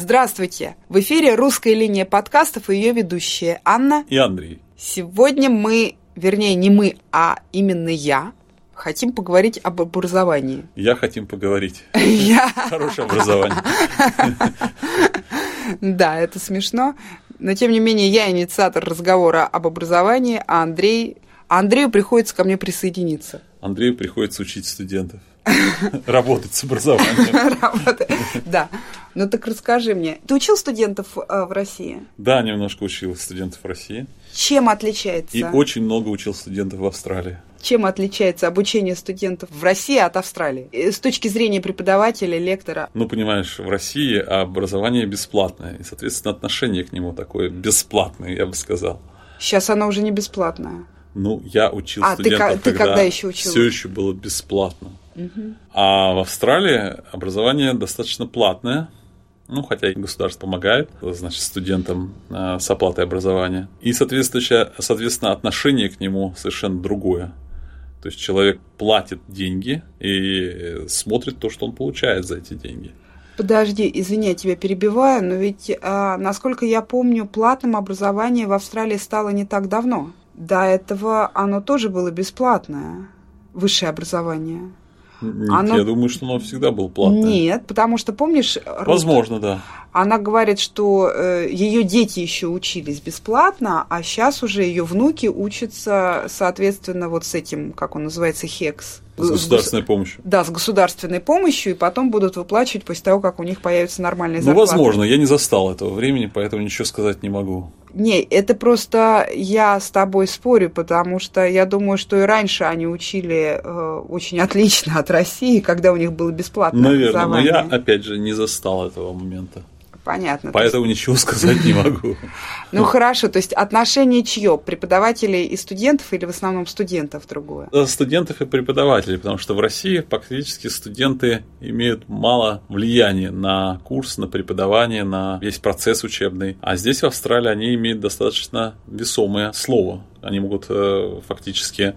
Здравствуйте! В эфире «Русская линия подкастов» и ее ведущие Анна и Андрей. Сегодня мы, вернее, не мы, а именно я, хотим поговорить об образовании. Я хотим поговорить. Я... Хорошее образование. Да, это смешно. Но, тем не менее, я инициатор разговора об образовании, а Андрей... Андрею приходится ко мне присоединиться. Андрею приходится учить студентов. Работать с образованием. Да. Ну так расскажи мне. Ты учил студентов э, в России? Да, немножко учил студентов в России. Чем отличается? И очень много учил студентов в Австралии. Чем отличается обучение студентов в России от Австралии? Э, с точки зрения преподавателя, лектора? Ну, понимаешь, в России образование бесплатное, и, соответственно, отношение к нему такое бесплатное, я бы сказал. Сейчас оно уже не бесплатное. Ну, я учил а, студентов, ты, ты когда еще учил? Все еще было бесплатно. А в Австралии образование достаточно платное, ну, хотя и государство помогает, значит, студентам э, с оплатой образования. И, соответственно, соответственно, отношение к нему совершенно другое. То есть человек платит деньги и смотрит то, что он получает за эти деньги. Подожди, извини, я тебя перебиваю, но ведь, а, насколько я помню, платным образование в Австралии стало не так давно. До этого оно тоже было бесплатное, высшее образование. Оно... Я думаю, что оно всегда было платное. Нет, потому что, помнишь... Возможно, Рут, да. Она говорит, что э, ее дети еще учились бесплатно, а сейчас уже ее внуки учатся, соответственно, вот с этим, как он называется, ХЕКС. С государственной помощью. Да, с государственной помощью, и потом будут выплачивать после того, как у них появится нормальная зарплата. Ну, возможно, я не застал этого времени, поэтому ничего сказать не могу. Не, это просто я с тобой спорю, потому что я думаю, что и раньше они учили э, очень отлично от России, когда у них было бесплатное Наверное, образование. но я, опять же, не застал этого момента. Понятно. Поэтому есть... ничего сказать не могу. Ну хорошо, то есть отношение чье? Преподавателей и студентов или в основном студентов другое? Студентов и преподавателей, потому что в России фактически студенты имеют мало влияния на курс, на преподавание, на весь процесс учебный. А здесь в Австралии они имеют достаточно весомое слово. Они могут э, фактически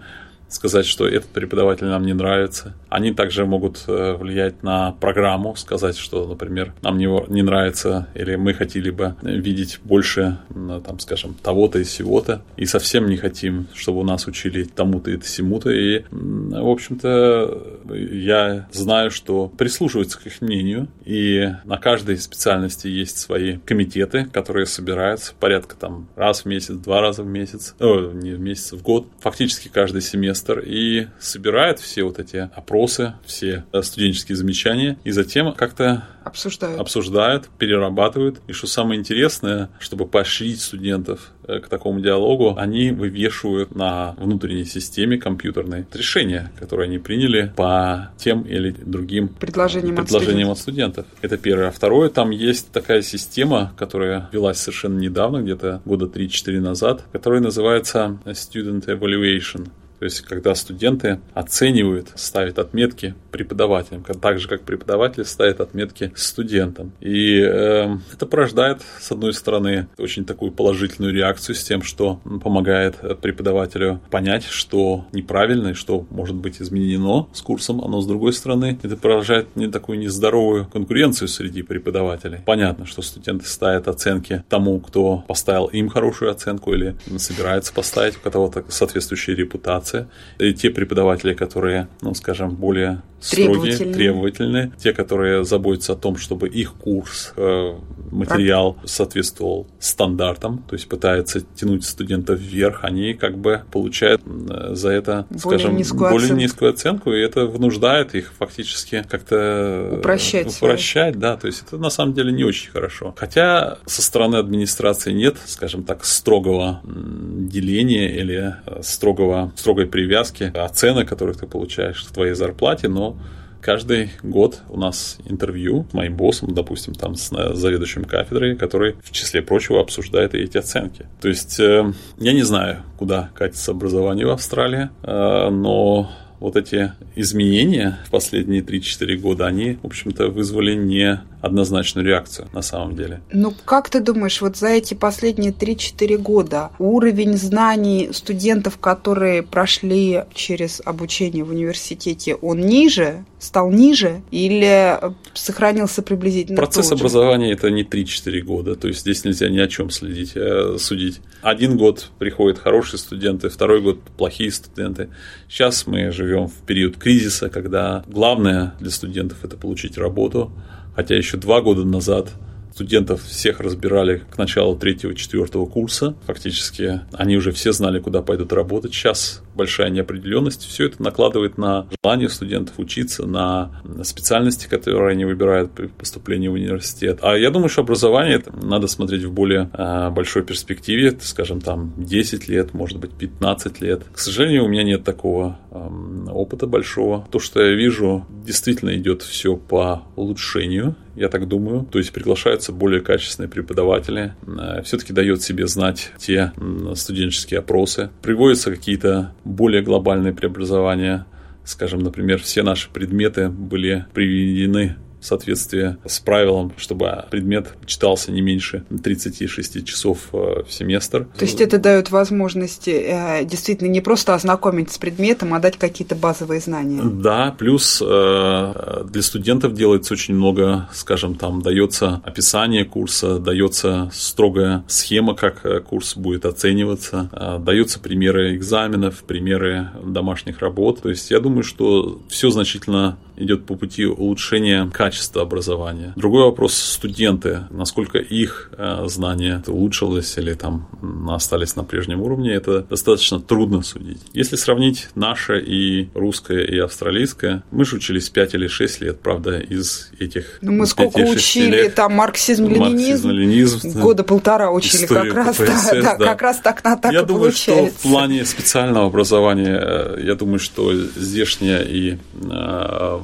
сказать, что этот преподаватель нам не нравится. Они также могут э, влиять на программу, сказать, что, например, нам не, не нравится или мы хотели бы видеть больше, там, скажем, того-то и сего-то, и совсем не хотим, чтобы у нас учили тому-то и всему-то. И, в общем-то, я знаю, что прислушиваются к их мнению, и на каждой специальности есть свои комитеты, которые собираются порядка там раз в месяц, два раза в месяц, о, не в месяц, в год, фактически каждый семестр и собирает все вот эти опросы, все э, студенческие замечания, и затем как-то обсуждают. обсуждают, перерабатывают. И что самое интересное, чтобы поощрить студентов э, к такому диалогу, они вывешивают на внутренней системе компьютерной решения, которые они приняли по тем или другим предложениям, предложениям от, студентов. от студентов. Это первое. А второе, там есть такая система, которая велась совершенно недавно, где-то года 3-4 назад, которая называется Student Evaluation. То есть, когда студенты оценивают, ставят отметки преподавателям, так же, как преподаватель ставит отметки студентам. И э, это порождает, с одной стороны, очень такую положительную реакцию с тем, что помогает преподавателю понять, что неправильно и что может быть изменено с курсом, но с другой стороны, это порождает не такую нездоровую конкуренцию среди преподавателей. Понятно, что студенты ставят оценки тому, кто поставил им хорошую оценку или собирается поставить у кого-то соответствующей репутации информация. И те преподаватели, которые, ну, скажем, более строгие, требовательные. требовательные, те, которые заботятся о том, чтобы их курс, э, материал соответствовал стандартам, то есть пытаются тянуть студентов вверх, они как бы получают э, за это, более скажем, низкую более оценку. низкую оценку, и это вынуждает их фактически как-то упрощать, упрощать, да, то есть это на самом деле не очень хорошо. Хотя со стороны администрации нет, скажем так, строгого деления или э, строгого, строгой привязки оценок, которых ты получаешь к твоей зарплате, но Каждый год у нас интервью с моим боссом, допустим, там с э, заведующим кафедрой, который, в числе прочего, обсуждает и эти оценки. То есть э, я не знаю, куда катится образование в Австралии, э, но вот эти изменения в последние 3-4 года, они, в общем-то, вызвали не однозначную реакцию на самом деле. Ну, как ты думаешь, вот за эти последние 3-4 года уровень знаний студентов, которые прошли через обучение в университете, он ниже, стал ниже или сохранился приблизительно Процесс образования – это не 3-4 года, то есть здесь нельзя ни о чем следить, э, судить. Один год приходят хорошие студенты, второй год плохие студенты. Сейчас мы живем в период кризиса, когда главное для студентов – это получить работу, хотя еще два года назад студентов всех разбирали к началу третьего-четвертого курса. Фактически они уже все знали, куда пойдут работать. Сейчас большая неопределенность. Все это накладывает на желание студентов учиться, на специальности, которые они выбирают при поступлении в университет. А я думаю, что образование это надо смотреть в более э, большой перспективе, скажем, там 10 лет, может быть, 15 лет. К сожалению, у меня нет такого опыта большого. То, что я вижу, действительно идет все по улучшению я так думаю. То есть приглашаются более качественные преподаватели. Э, Все-таки дает себе знать те студенческие опросы. Приводятся какие-то более глобальные преобразования. Скажем, например, все наши предметы были приведены соответствии с правилом, чтобы предмет читался не меньше 36 часов э, в семестр. То есть это дает возможность э, действительно не просто ознакомить с предметом, а дать какие-то базовые знания. Да, плюс э, для студентов делается очень много, скажем, там дается описание курса, дается строгая схема, как курс будет оцениваться, даются примеры экзаменов, примеры домашних работ. То есть я думаю, что все значительно идет по пути улучшения качества образования. Другой вопрос студенты, насколько их э, знания улучшилось или там остались на прежнем уровне, это достаточно трудно судить. Если сравнить наше и русское и австралийское, мы же учились 5 или 6 лет, правда, из этих Ну мы сколько учили, лет, там марксизм-ленинизм, марксизм, года полтора учили как раз, ППСС, да, да, как раз так на так Я думаю, получается. что в плане специального образования, э, я думаю, что здешнее и э,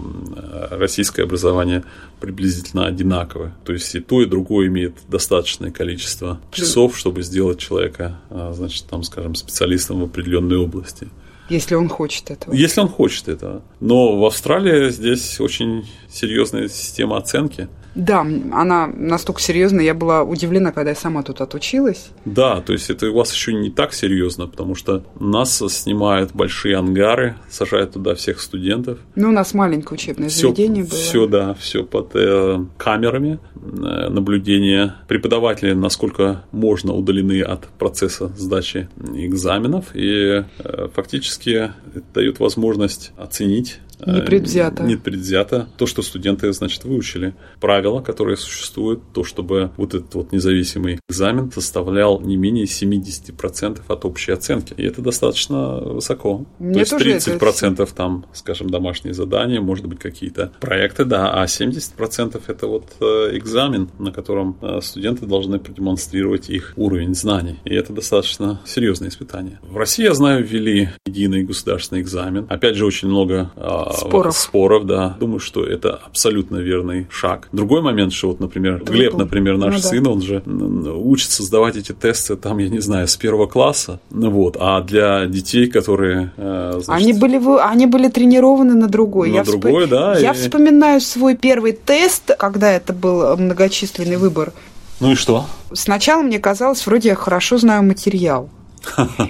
российское образование приблизительно одинаковы. То есть и то, и другое имеет достаточное количество часов, чтобы сделать человека, а, значит, там, скажем, специалистом в определенной области. Если он хочет этого. Если он хочет этого. Но в Австралии здесь очень серьезная система оценки. Да, она настолько серьезная, я была удивлена, когда я сама тут отучилась. Да, то есть это у вас еще не так серьезно, потому что нас снимают большие ангары, сажают туда всех студентов. Ну, у нас маленькое учебное все, заведение было. Все, да, все под э, камерами э, наблюдения. Преподаватели, насколько можно, удалены от процесса сдачи экзаменов, и э, фактически это дает возможность оценить Непредвзято. Непредвзято. То, что студенты, значит, выучили. Правила, которые существуют, то, чтобы вот этот вот независимый экзамен составлял не менее 70% от общей оценки. И это достаточно высоко. Мне то есть 30% это... там, скажем, домашние задания, может быть, какие-то проекты, да, а 70% это вот э, экзамен, на котором э, студенты должны продемонстрировать их уровень знаний. И это достаточно серьезное испытание. В России, я знаю, ввели единый государственный экзамен. Опять же, очень много а, споров. споров, да. Думаю, что это абсолютно верный шаг. Другой момент, что вот, например, Глеб, например, наш ну, сын, да. он же учится сдавать эти тесты, там, я не знаю, с первого класса, ну вот, а для детей, которые... Э, значит, они, были, они были тренированы на другой. На я другой, всп... да. Я и... вспоминаю свой первый тест, когда это был многочисленный выбор. Ну и что? Сначала мне казалось, вроде я хорошо знаю материал.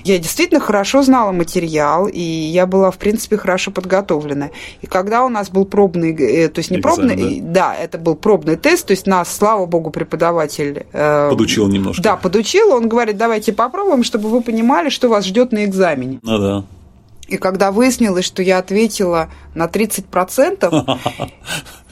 Я действительно хорошо знала материал, и я была, в принципе, хорошо подготовлена. И когда у нас был пробный, э, то есть не Экзамен, пробный, да? да, это был пробный тест, то есть нас, слава богу, преподаватель... Э, подучил немножко. Да, подучил. Он говорит, давайте попробуем, чтобы вы понимали, что вас ждет на экзамене. Ну да. И когда выяснилось, что я ответила на 30%,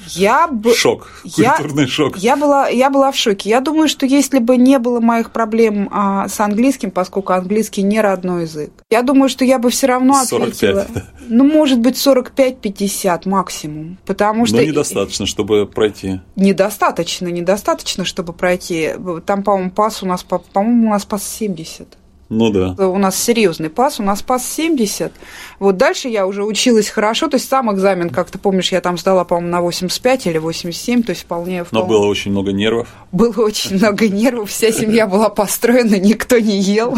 я б... Шок, культурный я... шок. Я была, я была в шоке. Я думаю, что если бы не было моих проблем а, с английским, поскольку английский не родной язык, я думаю, что я бы все равно ответила. 45, да. Ну, может быть, 45-50 максимум. Потому что... Но недостаточно, чтобы пройти. Недостаточно, недостаточно, чтобы пройти. Там, по-моему, пас у нас, по-моему, у нас пас 70. Ну да. У нас серьезный пас, у нас пас 70. Вот дальше я уже училась хорошо, то есть сам экзамен, как ты помнишь, я там сдала, по-моему, на 85 или 87, то есть вполне... вполне... Но было очень много нервов. Было очень много нервов, вся семья была построена, никто не ел.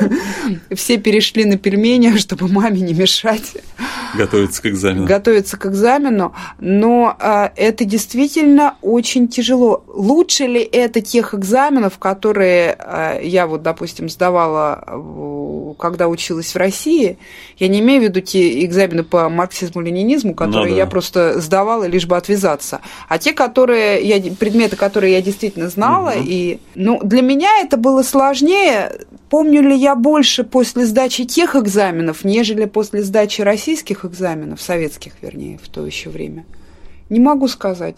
Все перешли на пельмени, чтобы маме не мешать. Готовиться к экзамену. Готовиться к экзамену, но а, это действительно очень тяжело. Лучше ли это тех экзаменов, которые а, я вот, допустим, сдавала, когда училась в России? Я не имею в виду те экзамены по марксизму-ленинизму, которые ну, да. я просто сдавала лишь бы отвязаться, а те, которые я предметы, которые я действительно знала, угу. и ну для меня это было сложнее Помню ли я больше после сдачи тех экзаменов, нежели после сдачи российских экзаменов, советских, вернее, в то еще время? Не могу сказать.